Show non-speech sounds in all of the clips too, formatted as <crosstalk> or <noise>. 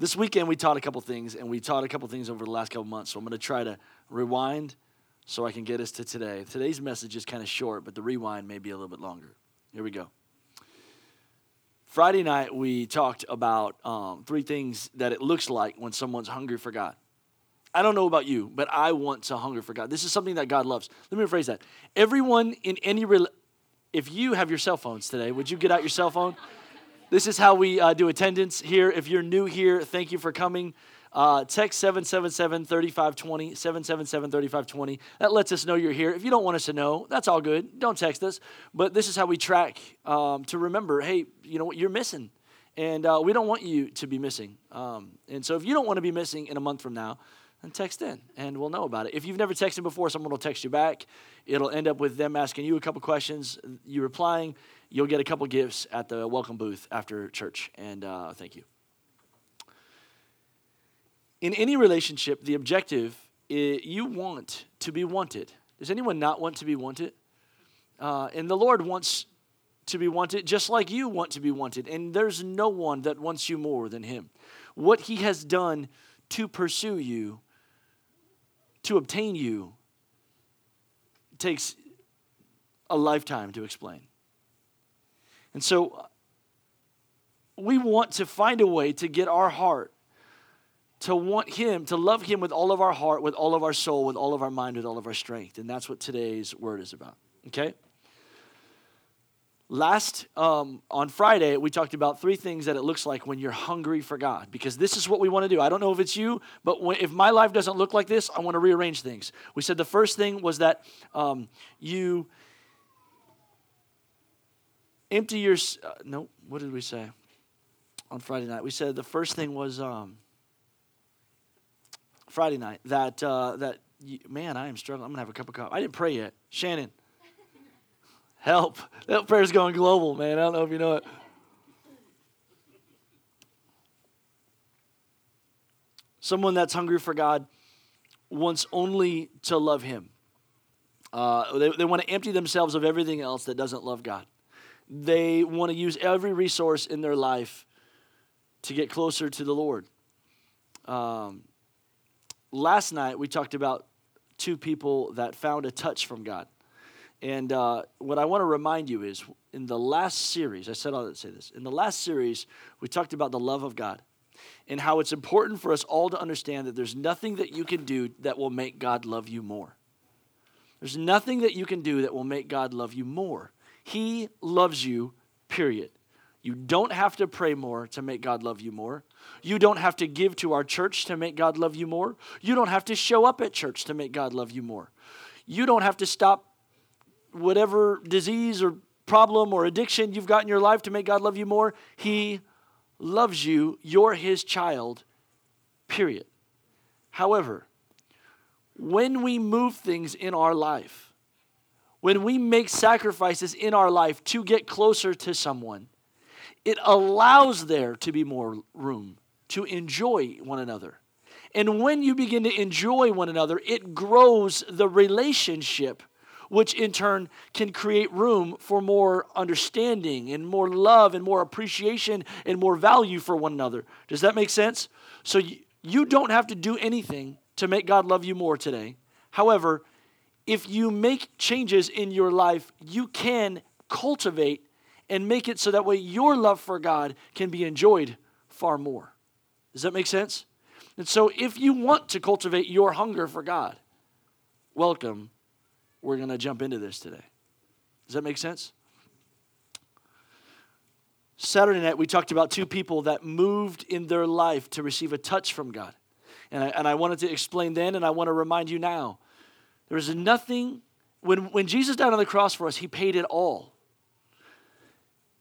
This weekend we taught a couple things, and we taught a couple things over the last couple months. So I'm going to try to rewind so I can get us to today. Today's message is kind of short, but the rewind may be a little bit longer. Here we go. Friday night we talked about um, three things that it looks like when someone's hungry for God. I don't know about you, but I want to hunger for God. This is something that God loves. Let me rephrase that. Everyone in any, re- if you have your cell phones today, would you get out your cell phone? This is how we uh, do attendance here. If you're new here, thank you for coming. Uh, text 777 3520, 777 3520. That lets us know you're here. If you don't want us to know, that's all good. Don't text us. But this is how we track um, to remember hey, you know what, you're missing. And uh, we don't want you to be missing. Um, and so if you don't want to be missing in a month from now, then text in and we'll know about it. If you've never texted before, someone will text you back. It'll end up with them asking you a couple questions, you replying, you'll get a couple gifts at the welcome booth after church. And uh, thank you. In any relationship, the objective is you want to be wanted. Does anyone not want to be wanted? Uh, and the Lord wants to be wanted just like you want to be wanted. And there's no one that wants you more than Him. What He has done to pursue you, to obtain you, takes a lifetime to explain. And so we want to find a way to get our heart to want Him, to love Him with all of our heart, with all of our soul, with all of our mind, with all of our strength. And that's what today's word is about. Okay? Last, um, on Friday, we talked about three things that it looks like when you're hungry for God, because this is what we want to do. I don't know if it's you, but when, if my life doesn't look like this, I want to rearrange things. We said the first thing was that um, you empty your. Uh, no, what did we say on Friday night? We said the first thing was um, Friday night that uh, that man, I am struggling. I'm gonna have a cup of coffee. I didn't pray yet. Shannon, help! That prayer's going global, man. I don't know if you know it. Someone that's hungry for God wants only to love Him. Uh, they, they want to empty themselves of everything else that doesn't love God. They want to use every resource in their life to get closer to the Lord. Um, last night, we talked about two people that found a touch from God. And uh, what I want to remind you is in the last series, I said I'll say this. In the last series, we talked about the love of God and how it's important for us all to understand that there's nothing that you can do that will make God love you more. There's nothing that you can do that will make God love you more. He loves you, period. You don't have to pray more to make God love you more. You don't have to give to our church to make God love you more. You don't have to show up at church to make God love you more. You don't have to stop whatever disease or problem or addiction you've got in your life to make God love you more. He loves you. You're His child, period. However, when we move things in our life, when we make sacrifices in our life to get closer to someone, it allows there to be more room to enjoy one another. And when you begin to enjoy one another, it grows the relationship, which in turn can create room for more understanding and more love and more appreciation and more value for one another. Does that make sense? So you, don't have to do anything to make God love you more today. However, if you make changes in your life, you can cultivate and make it so that way your love for God can be enjoyed far more. Does that make sense? And so, if you want to cultivate your hunger for God, welcome. We're going to jump into this today. Does that make sense? Saturday night, we talked about two people that moved in their life to receive a touch from God. And I, and I wanted to explain then, and I want to remind you now. There is nothing, when, when Jesus died on the cross for us, he paid it all.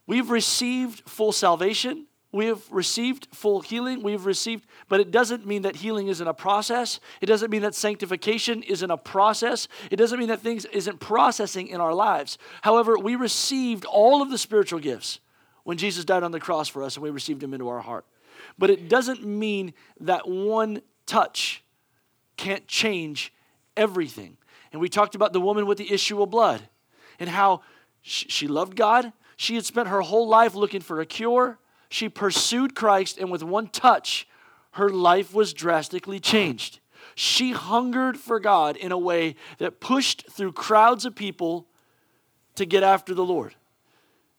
We've received full salvation. We have received full healing. We've received, but it doesn't mean that healing isn't a process. It doesn't mean that sanctification isn't a process. It doesn't mean that things isn't processing in our lives. However, we received all of the spiritual gifts when Jesus died on the cross for us and we received him into our heart. But it doesn't mean that one touch can't change everything. And we talked about the woman with the issue of blood and how she loved God, she had spent her whole life looking for a cure. She pursued Christ, and with one touch, her life was drastically changed. She hungered for God in a way that pushed through crowds of people to get after the Lord.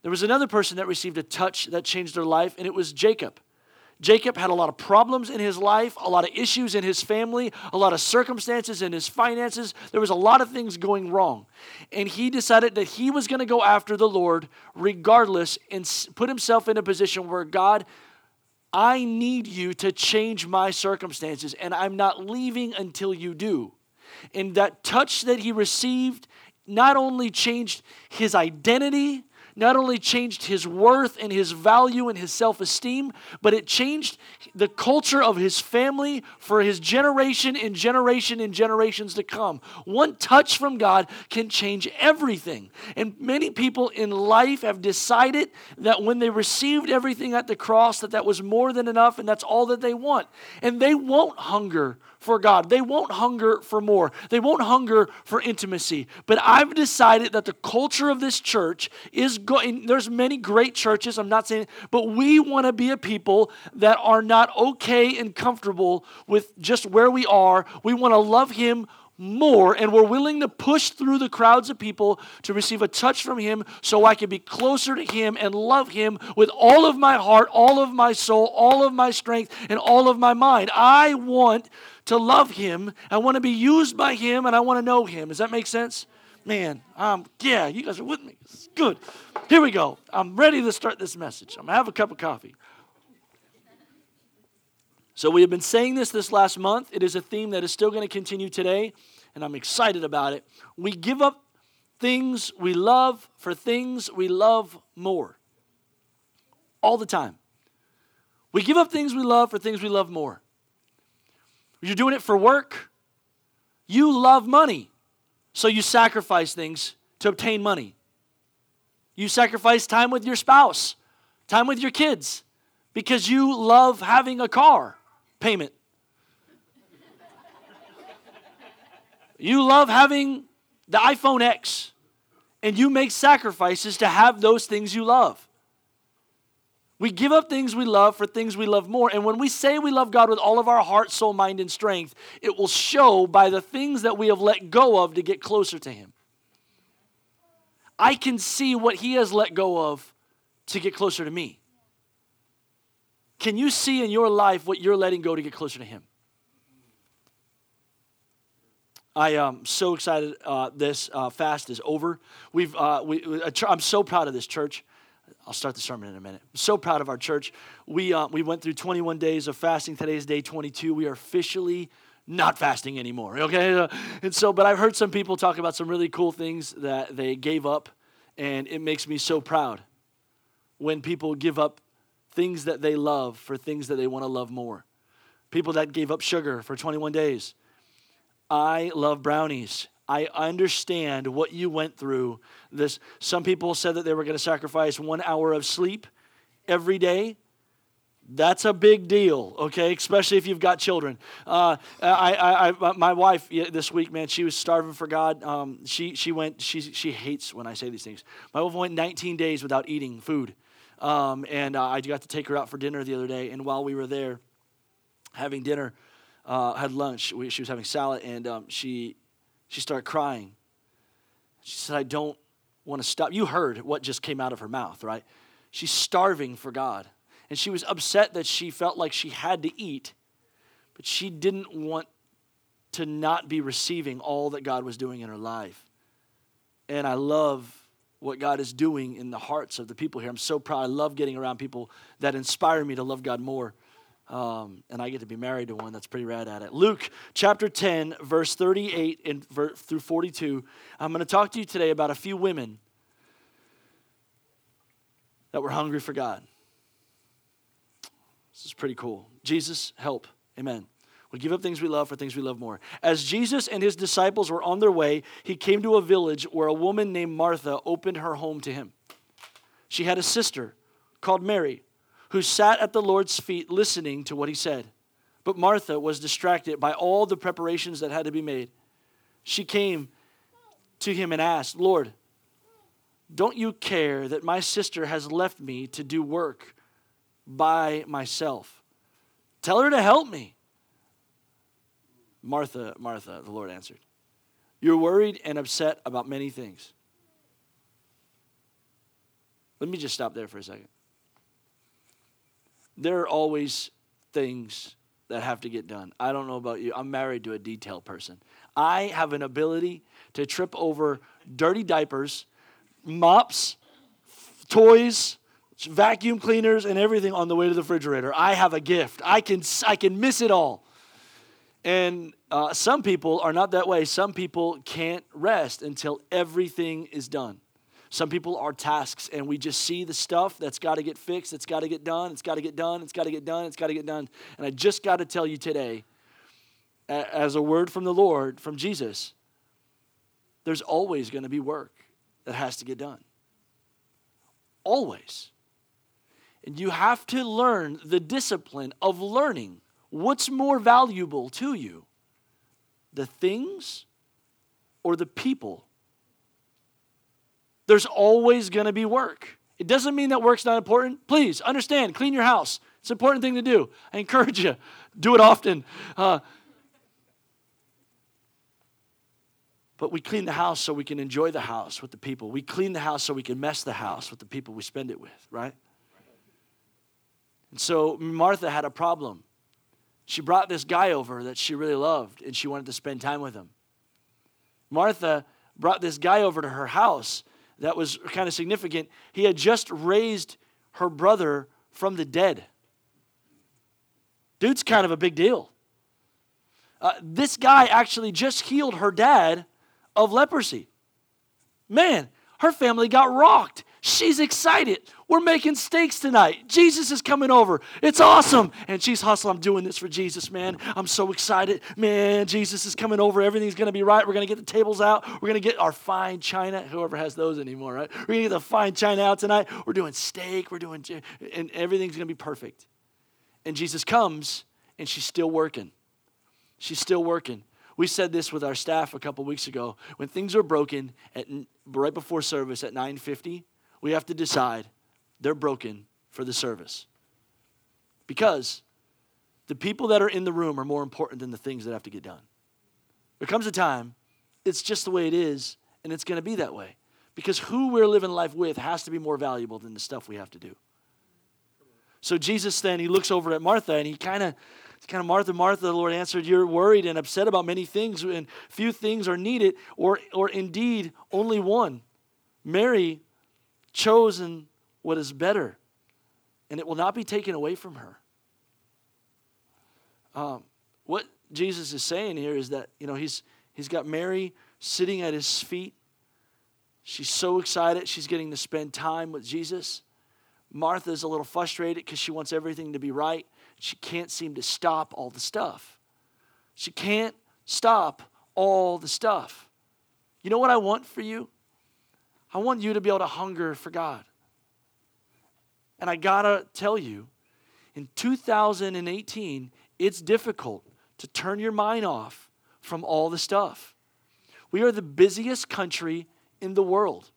There was another person that received a touch that changed their life, and it was Jacob. Jacob had a lot of problems in his life, a lot of issues in his family, a lot of circumstances in his finances. There was a lot of things going wrong. And he decided that he was going to go after the Lord regardless and put himself in a position where God, I need you to change my circumstances, and I'm not leaving until you do. And that touch that he received not only changed his identity, not only changed his worth and his value and his self esteem, but it changed the culture of his family for his generation and generation and generations to come. One touch from God can change everything. And many people in life have decided that when they received everything at the cross, that that was more than enough and that's all that they want. And they won't hunger for God. They won't hunger for more. They won't hunger for intimacy. But I've decided that the culture of this church is going, there's many great churches, I'm not saying, but we want to be a people that are not okay and comfortable with just where we are. We want to love Him more and we're willing to push through the crowds of people to receive a touch from him so I can be closer to him and love him with all of my heart, all of my soul, all of my strength, and all of my mind. I want to love him. I want to be used by him and I want to know him. Does that make sense? Man, um, yeah, you guys are with me. It's good. Here we go. I'm ready to start this message. I'm going to have a cup of coffee. So, we have been saying this this last month. It is a theme that is still going to continue today, and I'm excited about it. We give up things we love for things we love more. All the time. We give up things we love for things we love more. You're doing it for work. You love money, so you sacrifice things to obtain money. You sacrifice time with your spouse, time with your kids, because you love having a car payment. you love having the iPhone X, and you make sacrifices to have those things you love. We give up things we love for things we love more. And when we say we love God with all of our heart, soul, mind, and strength, it will show by the things that we have let go of to get closer to Him. I can see what He has let go of to get closer to me. Can you see in your life what you're letting go to get closer to Him? I am so excited uh, this uh, fast is over. We've, uh, we, I'm so proud of this church. I'll start the sermon in a minute. I'm so proud of our church. We, uh, we went through 21 days of fasting. Today is day 22. We are officially not fasting anymore, okay? And so, but I've heard some people talk about some really cool things that they gave up, and it makes me so proud when people give up things that they love for things that they want to love more. People that gave up sugar for 21 days. I love brownies. I understand what you went through. This some people said that they were going to sacrifice 1 hour of sleep every day. That's a big deal, okay? Especially if you've got children. Uh, I, I, I, my wife this week, man, she was starving for God. Um, she, she went. She, she hates when I say these things. My wife went 19 days without eating food, um, and uh, I got to take her out for dinner the other day. And while we were there, having dinner, uh, had lunch. We, she was having salad, and um, she she started crying. She said, I don't want to stop. You heard what just came out of her mouth, right? She's starving for God. And she was upset that she felt like she had to eat, but she didn't want to not be receiving all that God was doing in her life. And I love what God is doing in the hearts of the people here. I'm so proud. I love getting around people that inspire me to love God more. Um, and I get to be married to one that's pretty rad at it. Luke chapter 10, verse 38 and through 42. I'm going to talk to you today about a few women that were hungry for God. This is pretty cool. Jesus, help. Amen. We give up things we love for things we love more. As Jesus and his disciples were on their way, he came to a village where a woman named Martha opened her home to him. She had a sister called Mary who sat at the Lord's feet listening to what he said. But Martha was distracted by all the preparations that had to be made. She came to him and asked, Lord, don't you care that my sister has left me to do work by myself? Tell her to help me. Martha, Martha, the Lord answered, You're worried and upset about many things. Let me just stop there for a second. There are always things that have to get done. I don't know about you. I'm married to a detail person. I have an ability to trip over dirty diapers, mops, toys, vacuum cleaners, and everything on the way to the refrigerator. I have a gift. I can I can miss it all. And uh, some people are not that way. Some people can't rest until everything is done. Some people are tasks, and we just see the stuff that's got to get fixed, it's got to get done, it's got to get done, it's got to get done, it's got to get done. And I just got to tell you today, as a word from the Lord, from Jesus, there's always going to be work that has to get done. Always. And you have to learn the discipline of learning what's more valuable to you the things or the people there's always going to be work. It doesn't mean that work's not important. Please understand, clean your house. It's an important thing to do. I encourage you, <laughs> do it often. Uh, but we clean the house so we can enjoy the house with the people. We clean the house so we can mess the house with the people we spend it with, right? And so Martha had a problem. She brought this guy over that she really loved and she wanted to spend time with him. Martha brought this guy over to her house that was kind of significant. He had just raised her brother from the dead. Dude's kind of a big deal. Uh, this guy actually just healed her dad of leprosy. Man, her family got rocked. She's excited. We're making steaks tonight. Jesus is coming over. It's awesome. And she's hustling. I'm doing this for Jesus, man. I'm so excited. Man, Jesus is coming over. Everything's going to be right. We're going to get the tables out. We're going to get our fine china. Whoever has those anymore, right? We're going to get the fine china out tonight. We're doing steak. We're doing, and everything's going to be perfect. And Jesus comes, and she's still working. She's still working. We said this with our staff a couple weeks ago. When things are broken at right before service at 9:50, we have to decide they're broken for the service. Because the people that are in the room are more important than the things that have to get done. There comes a time, it's just the way it is, and it's going to be that way. Because who we're living life with has to be more valuable than the stuff we have to do. So Jesus then, he looks over at Martha and he kind of, kind of Martha, Martha, the Lord answered, You're worried and upset about many things, and few things are needed, or, or indeed only one. Mary chosen what is better, and it will not be taken away from her. Um, what Jesus is saying here is that, you know, he's, he's got Mary sitting at his feet. She's so excited. She's getting to spend time with Jesus. Martha's a little frustrated because she wants everything to be right. She can't seem to stop all the stuff. She can't stop all the stuff. You know what I want for you? I want you to be able to hunger for God. And I gotta tell you, in 2018, it's difficult to turn your mind off from all the stuff. We are the busiest country in the world.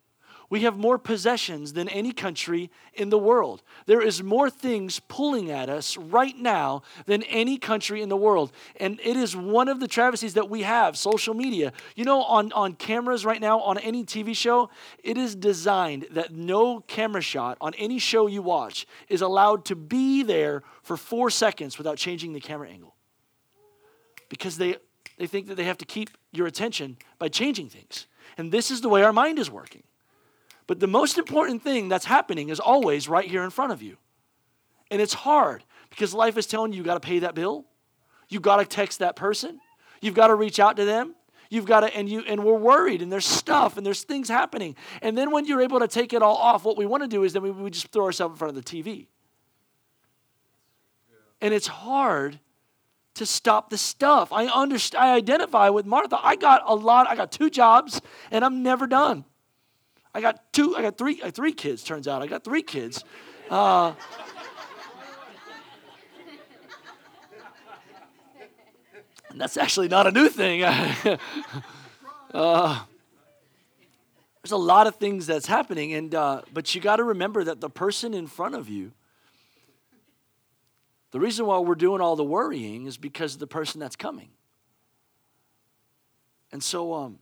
We have more possessions than any country in the world. There is more things pulling at us right now than any country in the world. And it is one of the travesties that we have social media. You know, on, on cameras right now, on any TV show, it is designed that no camera shot on any show you watch is allowed to be there for four seconds without changing the camera angle. Because they, they think that they have to keep your attention by changing things. And this is the way our mind is working. But the most important thing that's happening is always right here in front of you. And it's hard because life is telling you you got to pay that bill. You've got to text that person. You've got to reach out to them. You've got to, and you, and we're worried, and there's stuff, and there's things happening. And then when you're able to take it all off, what we want to do is then we, we just throw ourselves in front of the TV. And it's hard to stop the stuff. I understand. I identify with Martha. I got a lot. I got two jobs, and I'm never done. I got two, I got three, I got three kids, turns out. I got three kids. Uh, and that's actually not a new thing. <laughs> uh, there's a lot of things that's happening, and uh, but you got to remember that the person in front of you The reason why we're doing all the worrying is because of the person that's coming. And so, um,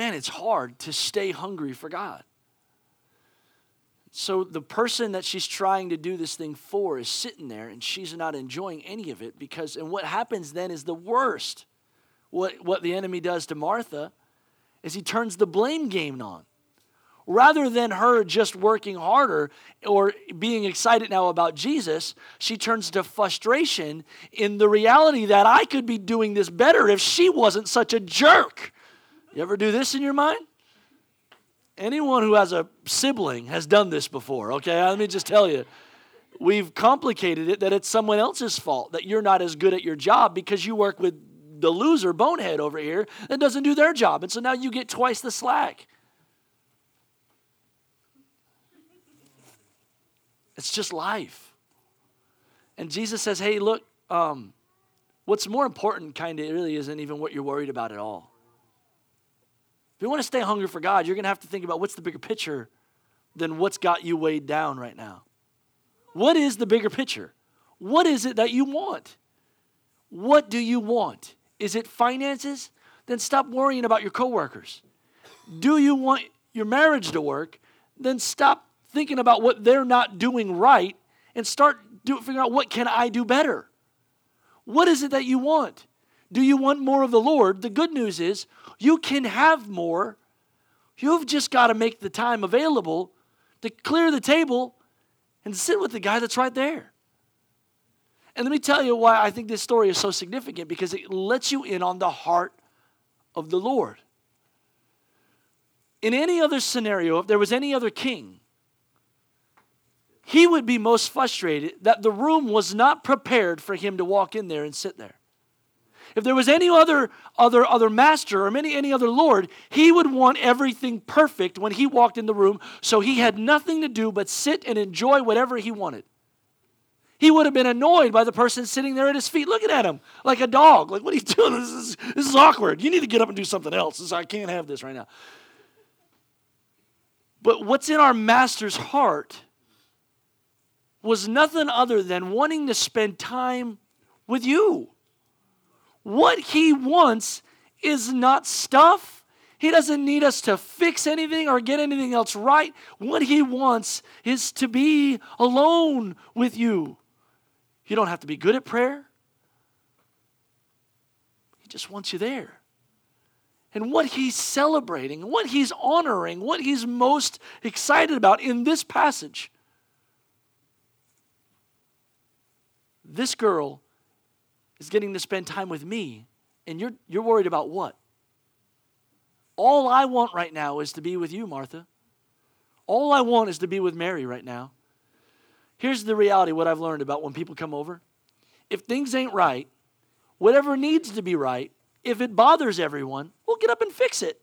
man, it's hard to stay hungry for God. So the person that she's trying to do this thing for is sitting there and she's not enjoying any of it because, and what happens then is the worst. What, what the enemy does to Martha is he turns the blame game on. Rather than her just working harder or being excited now about Jesus, she turns to frustration in the reality that I could be doing this better if she wasn't such a jerk. You ever do this in your mind? Anyone who has a sibling has done this before, okay? Let me just tell you. We've complicated it that it's someone else's fault that you're not as good at your job because you work with the loser bonehead over here that doesn't do their job. And so now you get twice the slack. It's just life. And Jesus says, hey, look, um, what's more important kind of really isn't even what you're worried about at all. If you want to stay hungry for God, you're going to have to think about what's the bigger picture than what's got you weighed down right now. What is the bigger picture? What is it that you want? What do you want? Is it finances? Then stop worrying about your coworkers. Do you want your marriage to work? Then stop thinking about what they're not doing right and start do, figuring out what can I do better? What is it that you want? Do you want more of the Lord? The good news is you can have more. You've just got to make the time available to clear the table and sit with the guy that's right there. And let me tell you why I think this story is so significant because it lets you in on the heart of the Lord. In any other scenario, if there was any other king, he would be most frustrated that the room was not prepared for him to walk in there and sit there. If there was any other other other master or any, any other lord, he would want everything perfect when he walked in the room, so he had nothing to do but sit and enjoy whatever he wanted. He would have been annoyed by the person sitting there at his feet looking at him like a dog. Like, what are you doing? This is, this is awkward. You need to get up and do something else. I can't have this right now. But what's in our master's heart was nothing other than wanting to spend time with you. What he wants is not stuff. He doesn't need us to fix anything or get anything else right. What he wants is to be alone with you. You don't have to be good at prayer, he just wants you there. And what he's celebrating, what he's honoring, what he's most excited about in this passage This girl is getting to spend time with me, and you're, you're worried about what? All I want right now is to be with you, Martha. All I want is to be with Mary right now. Here's the reality what I've learned about when people come over. If things ain't right, whatever needs to be right, if it bothers everyone, we'll get up and fix it.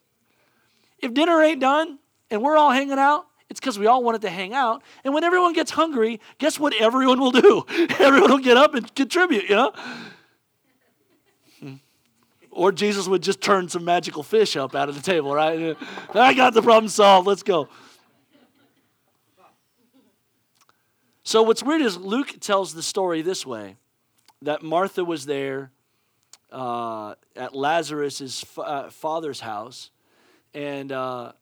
If dinner ain't done and we're all hanging out, it's because we all wanted to hang out. And when everyone gets hungry, guess what everyone will do? <laughs> everyone will get up and contribute, you know? Or Jesus would just turn some magical fish up out of the table, right? <laughs> I got the problem solved. Let's go. So, what's weird is Luke tells the story this way that Martha was there uh, at Lazarus' uh, father's house, and uh,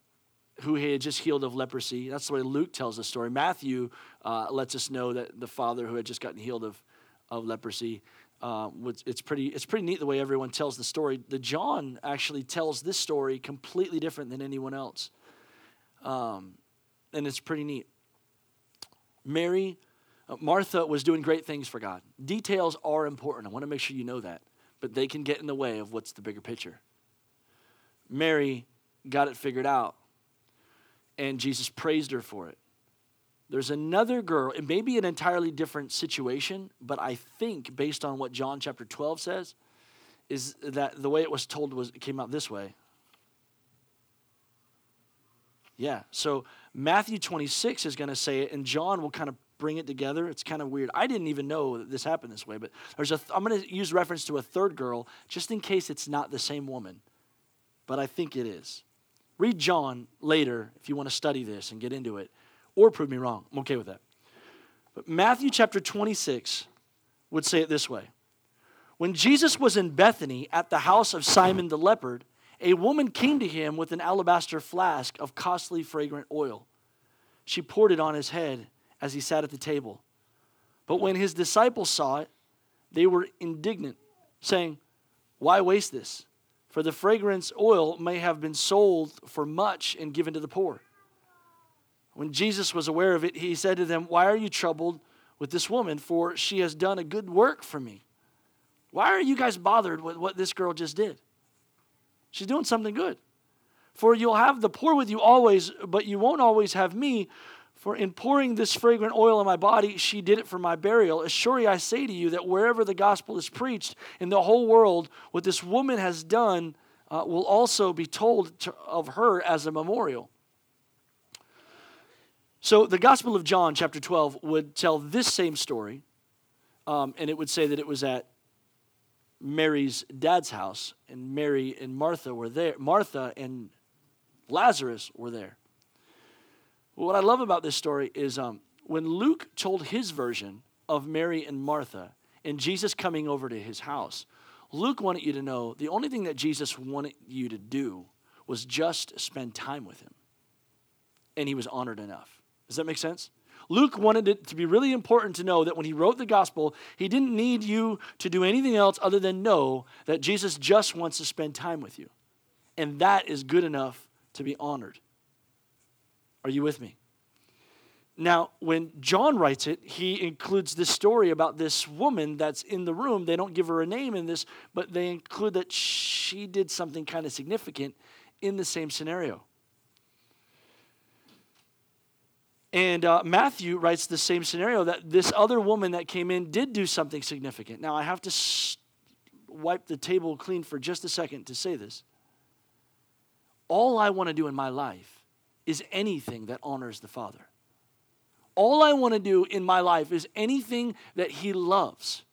who he had just healed of leprosy. That's the way Luke tells the story. Matthew uh, lets us know that the father who had just gotten healed of, of leprosy. Uh, it's pretty it's pretty neat the way everyone tells the story. The John actually tells this story completely different than anyone else, um, and it's pretty neat. Mary, uh, Martha was doing great things for God. Details are important. I want to make sure you know that, but they can get in the way of what's the bigger picture. Mary got it figured out and Jesus praised her for it. There's another girl, it may be an entirely different situation, but I think based on what John chapter 12 says, is that the way it was told was it came out this way. Yeah, so Matthew 26 is going to say it, and John will kind of bring it together. It's kind of weird. I didn't even know that this happened this way, but there's a. Th- I'm going to use reference to a third girl just in case it's not the same woman, but I think it is. Read John later if you want to study this and get into it, or prove me wrong. I'm okay with that. But Matthew chapter 26 would say it this way When Jesus was in Bethany at the house of Simon the leper, a woman came to him with an alabaster flask of costly fragrant oil. She poured it on his head as he sat at the table. But when his disciples saw it, they were indignant, saying, Why waste this? For the fragrance oil may have been sold for much and given to the poor. When Jesus was aware of it, he said to them, Why are you troubled with this woman? For she has done a good work for me. Why are you guys bothered with what this girl just did? She's doing something good. For you'll have the poor with you always, but you won't always have me. For in pouring this fragrant oil on my body, she did it for my burial. Assuredly, I say to you that wherever the gospel is preached in the whole world, what this woman has done uh, will also be told to, of her as a memorial. So, the Gospel of John, chapter 12, would tell this same story, um, and it would say that it was at Mary's dad's house, and Mary and Martha were there. Martha and Lazarus were there. What I love about this story is um, when Luke told his version of Mary and Martha and Jesus coming over to his house, Luke wanted you to know the only thing that Jesus wanted you to do was just spend time with him. And he was honored enough. Does that make sense? Luke wanted it to be really important to know that when he wrote the gospel, he didn't need you to do anything else other than know that Jesus just wants to spend time with you. And that is good enough to be honored. Are you with me? Now, when John writes it, he includes this story about this woman that's in the room. They don't give her a name in this, but they include that she did something kind of significant in the same scenario. And uh, Matthew writes the same scenario that this other woman that came in did do something significant. Now, I have to wipe the table clean for just a second to say this. All I want to do in my life is anything that honors the Father. All I want to do in my life is anything that He loves.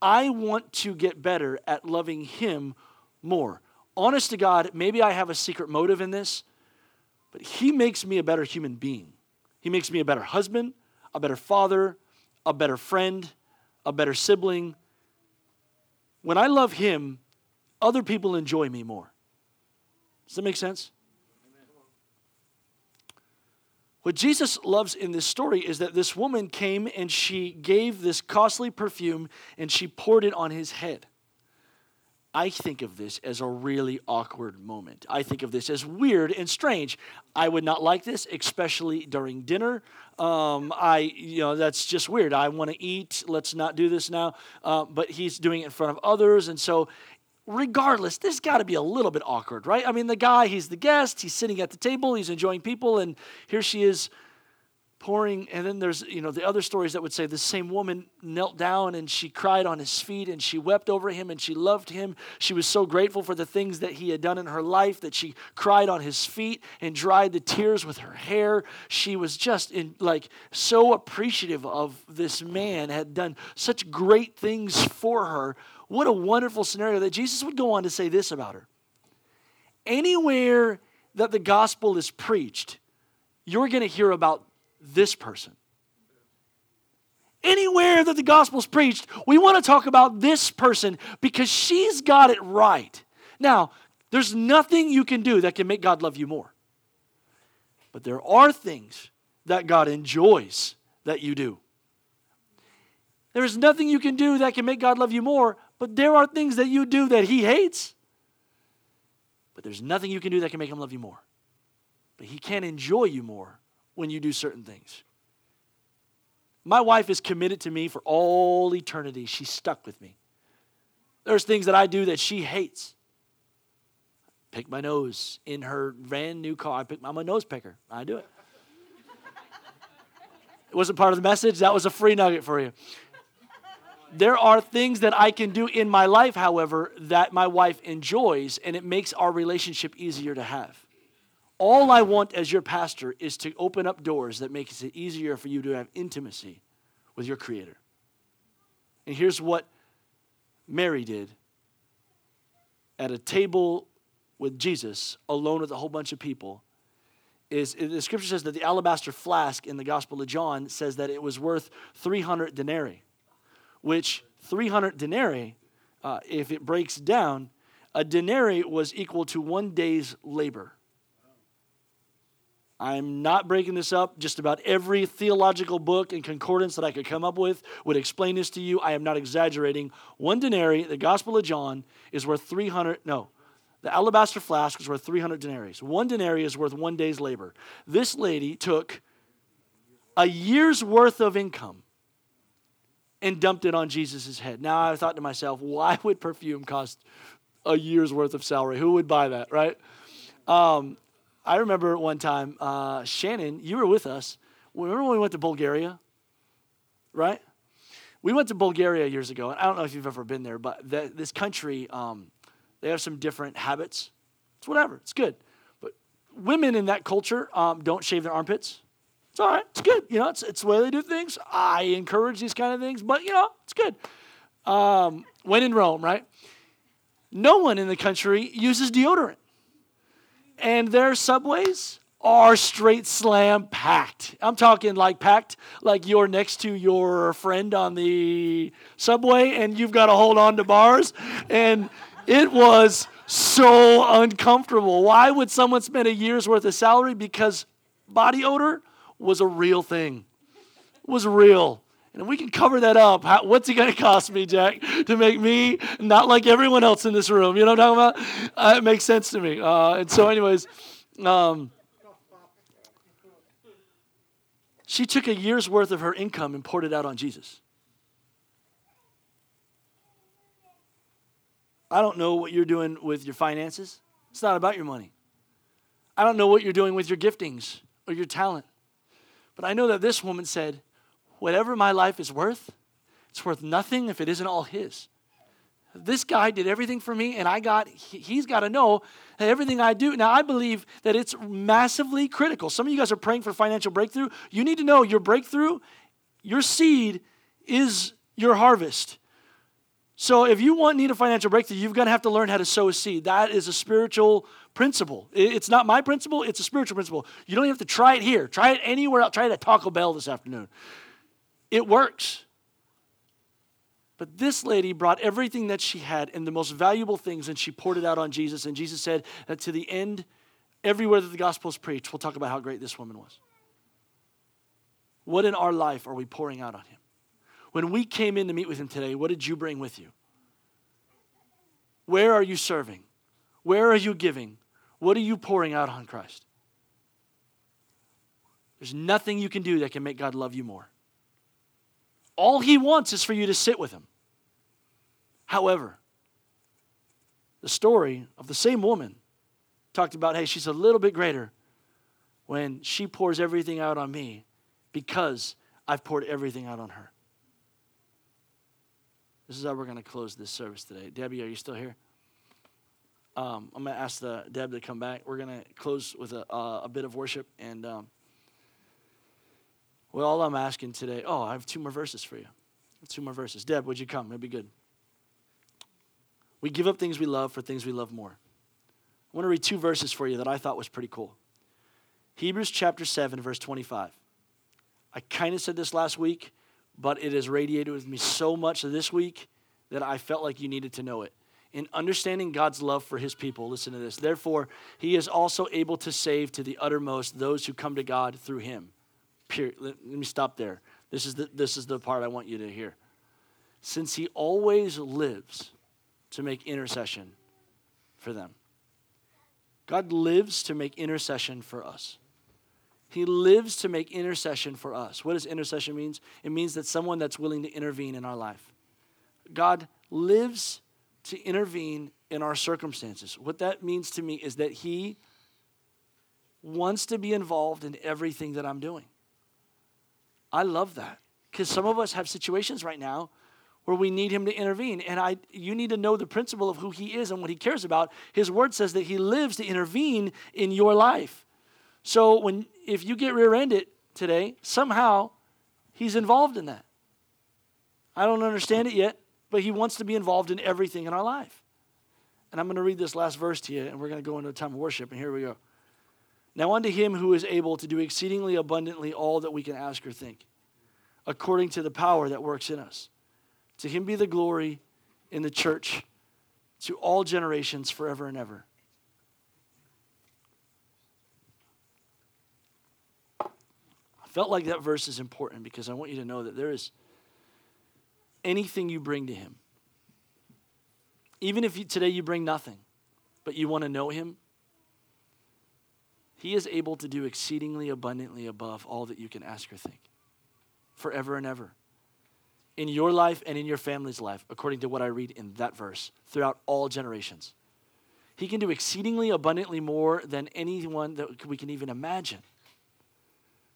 I want to get better at loving Him more. Honest to God, maybe I have a secret motive in this, but He makes me a better human being. He makes me a better husband, a better father, a better friend, a better sibling. When I love Him, other people enjoy me more. Does that make sense? What Jesus loves in this story is that this woman came and she gave this costly perfume and she poured it on his head. I think of this as a really awkward moment. I think of this as weird and strange. I would not like this, especially during dinner. Um, I, you know, that's just weird. I want to eat. Let's not do this now. Uh, but he's doing it in front of others, and so regardless, this got to be a little bit awkward, right? I mean, the guy, he's the guest, he's sitting at the table, he's enjoying people, and here she is pouring and then there's you know the other stories that would say the same woman knelt down and she cried on his feet and she wept over him and she loved him. She was so grateful for the things that he had done in her life that she cried on his feet and dried the tears with her hair. She was just in like so appreciative of this man had done such great things for her. What a wonderful scenario that jesus would go on to say this about her. Anywhere that the gospel is preached you're going to hear about this person. Anywhere that the gospel's preached, we want to talk about this person because she's got it right. Now, there's nothing you can do that can make God love you more. But there are things that God enjoys that you do. There's nothing you can do that can make God love you more, but there are things that you do that He hates. But there's nothing you can do that can make Him love you more. But He can enjoy you more when you do certain things. My wife is committed to me for all eternity. She's stuck with me. There's things that I do that she hates. Pick my nose in her brand new car. I pick, I'm a nose picker. I do it. It wasn't part of the message. That was a free nugget for you. There are things that I can do in my life, however, that my wife enjoys, and it makes our relationship easier to have. All I want as your pastor is to open up doors that makes it easier for you to have intimacy with your creator. And here's what Mary did at a table with Jesus, alone with a whole bunch of people. is the scripture says that the alabaster flask in the Gospel of John says that it was worth 300 denarii, which 300 denarii, uh, if it breaks down, a denarii was equal to one day's labor. I'm not breaking this up. Just about every theological book and concordance that I could come up with would explain this to you. I am not exaggerating. One denarii, the Gospel of John, is worth 300, no, the alabaster flask is worth 300 denarii. One denarii is worth one day's labor. This lady took a year's worth of income and dumped it on Jesus' head. Now I thought to myself, why would perfume cost a year's worth of salary? Who would buy that, right? Um, I remember one time, uh, Shannon, you were with us. Remember when we went to Bulgaria? Right? We went to Bulgaria years ago, and I don't know if you've ever been there, but the, this country, um, they have some different habits. It's whatever, it's good. But women in that culture um, don't shave their armpits. It's all right, it's good. You know, it's, it's the way they do things. I encourage these kind of things, but you know, it's good. Um, when in Rome, right? No one in the country uses deodorant and their subways are straight slam packed. I'm talking like packed, like you're next to your friend on the subway and you've got to hold on to bars. And it was so uncomfortable. Why would someone spend a year's worth of salary? Because body odor was a real thing, it was real. And we can cover that up. How, what's it going to cost me, Jack, to make me not like everyone else in this room? You know what I'm talking about? Uh, it makes sense to me. Uh, and so, anyways, um, she took a year's worth of her income and poured it out on Jesus. I don't know what you're doing with your finances. It's not about your money. I don't know what you're doing with your giftings or your talent. But I know that this woman said, whatever my life is worth, it's worth nothing if it isn't all His. This guy did everything for me, and I got, he's got to know that everything I do. Now, I believe that it's massively critical. Some of you guys are praying for financial breakthrough. You need to know your breakthrough, your seed is your harvest. So if you want need a financial breakthrough, you've got to have to learn how to sow a seed. That is a spiritual principle. It's not my principle, it's a spiritual principle. You don't have to try it here. Try it anywhere else. Try it at Taco Bell this afternoon. It works. But this lady brought everything that she had and the most valuable things and she poured it out on Jesus. And Jesus said that to the end, everywhere that the gospel is preached, we'll talk about how great this woman was. What in our life are we pouring out on him? When we came in to meet with him today, what did you bring with you? Where are you serving? Where are you giving? What are you pouring out on Christ? There's nothing you can do that can make God love you more. All he wants is for you to sit with him. However, the story of the same woman talked about hey, she's a little bit greater when she pours everything out on me because I've poured everything out on her. This is how we're going to close this service today. Debbie, are you still here? Um, I'm going to ask the Deb to come back. We're going to close with a, uh, a bit of worship and. Um, well, all I'm asking today, oh, I have two more verses for you. Two more verses. Deb, would you come? It'd be good. We give up things we love for things we love more. I want to read two verses for you that I thought was pretty cool. Hebrews chapter 7, verse 25. I kind of said this last week, but it has radiated with me so much this week that I felt like you needed to know it. In understanding God's love for his people, listen to this. Therefore, he is also able to save to the uttermost those who come to God through him Period. Let, me stop there. This is, the, this is the part I want you to hear. Since he always lives to make intercession for them, God lives to make intercession for us. He lives to make intercession for us. What does intercession means? It means that someone that's willing to intervene in our life. God lives to intervene in our circumstances. What that means to me is that he wants to be involved in everything that I'm doing. I love that because some of us have situations right now where we need him to intervene and I you need to know the principle of who he is and what he cares about. His word says that he lives to intervene in your life. So when if you get rear-ended today, somehow he's involved in that. I don't understand it yet, but he wants to be involved in everything in our life. And I'm going to read this last verse to you and we're going to go into a time of worship and here we go. Now, unto him who is able to do exceedingly abundantly all that we can ask or think, according to the power that works in us. To him be the glory in the church to all generations forever and ever. I felt like that verse is important because I want you to know that there is anything you bring to him, even if you, today you bring nothing, but you want to know him, he is able to do exceedingly abundantly above all that you can ask or think, forever and ever. In your life and in your family's life, according to what I read in that verse, throughout all generations. He can do exceedingly abundantly more than anyone that we can even imagine.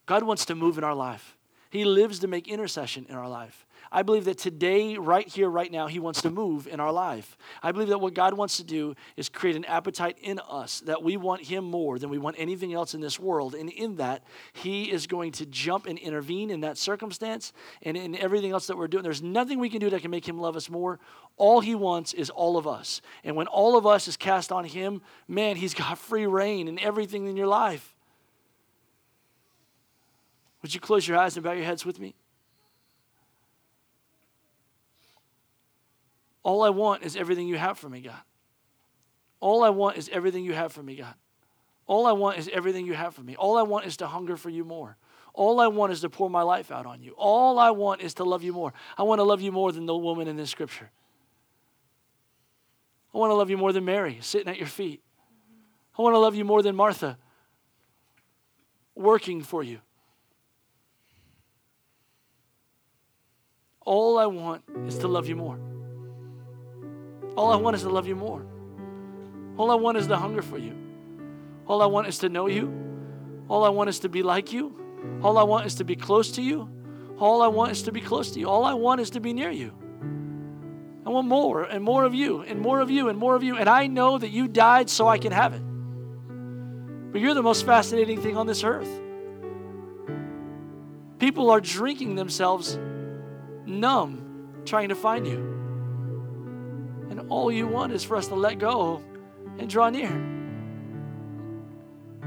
God wants to move in our life. He lives to make intercession in our life. I believe that today, right here, right now, He wants to move in our life. I believe that what God wants to do is create an appetite in us that we want Him more than we want anything else in this world. And in that, He is going to jump and intervene in that circumstance and in everything else that we're doing. There's nothing we can do that can make Him love us more. All He wants is all of us. And when all of us is cast on Him, man, He's got free reign in everything in your life. Would you close your eyes and bow your heads with me? All I want is everything you have for me, God. All I want is everything you have for me, God. All I want is everything you have for me. All I want is to hunger for you more. All I want is to pour my life out on you. All I want is to love you more. I want to love you more than the woman in this scripture. I want to love you more than Mary sitting at your feet. I want to love you more than Martha working for you. All I want is to love you more. All I want is to love you more. All I want is the hunger for you. All I want is to know you. All I want is to be like you. All I want is to be close to you. All I want is to be close to you. All I want is to be near you. I want more and more of you and more of you and more of you. And I know that you died so I can have it. But you're the most fascinating thing on this earth. People are drinking themselves numb trying to find you. And all you want is for us to let go and draw near.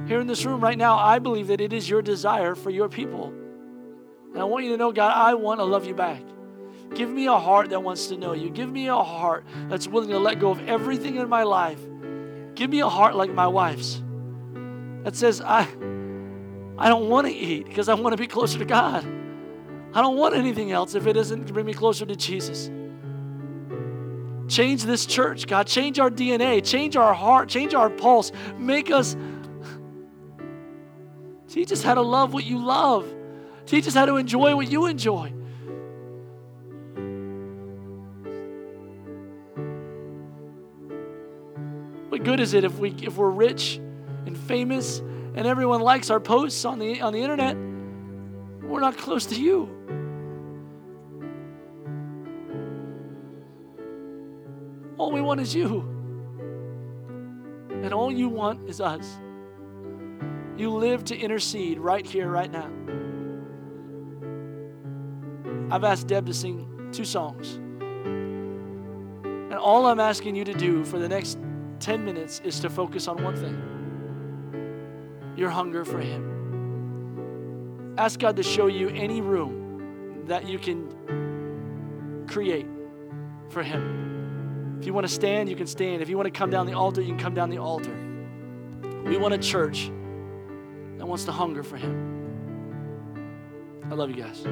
Here in this room right now, I believe that it is your desire for your people. And I want you to know, God, I want to love you back. Give me a heart that wants to know you. Give me a heart that's willing to let go of everything in my life. Give me a heart like my wife's that says, I, I don't want to eat because I want to be closer to God. I don't want anything else if it doesn't bring me closer to Jesus. Change this church, God. Change our DNA, change our heart, change our pulse. Make us. Teach us how to love what you love. Teach us how to enjoy what you enjoy. What good is it if we if we're rich and famous and everyone likes our posts on the on the internet? We're not close to you. All we want is you. And all you want is us. You live to intercede right here, right now. I've asked Deb to sing two songs. And all I'm asking you to do for the next 10 minutes is to focus on one thing your hunger for Him. Ask God to show you any room that you can create for Him. If you want to stand, you can stand. If you want to come down the altar, you can come down the altar. We want a church that wants to hunger for Him. I love you guys.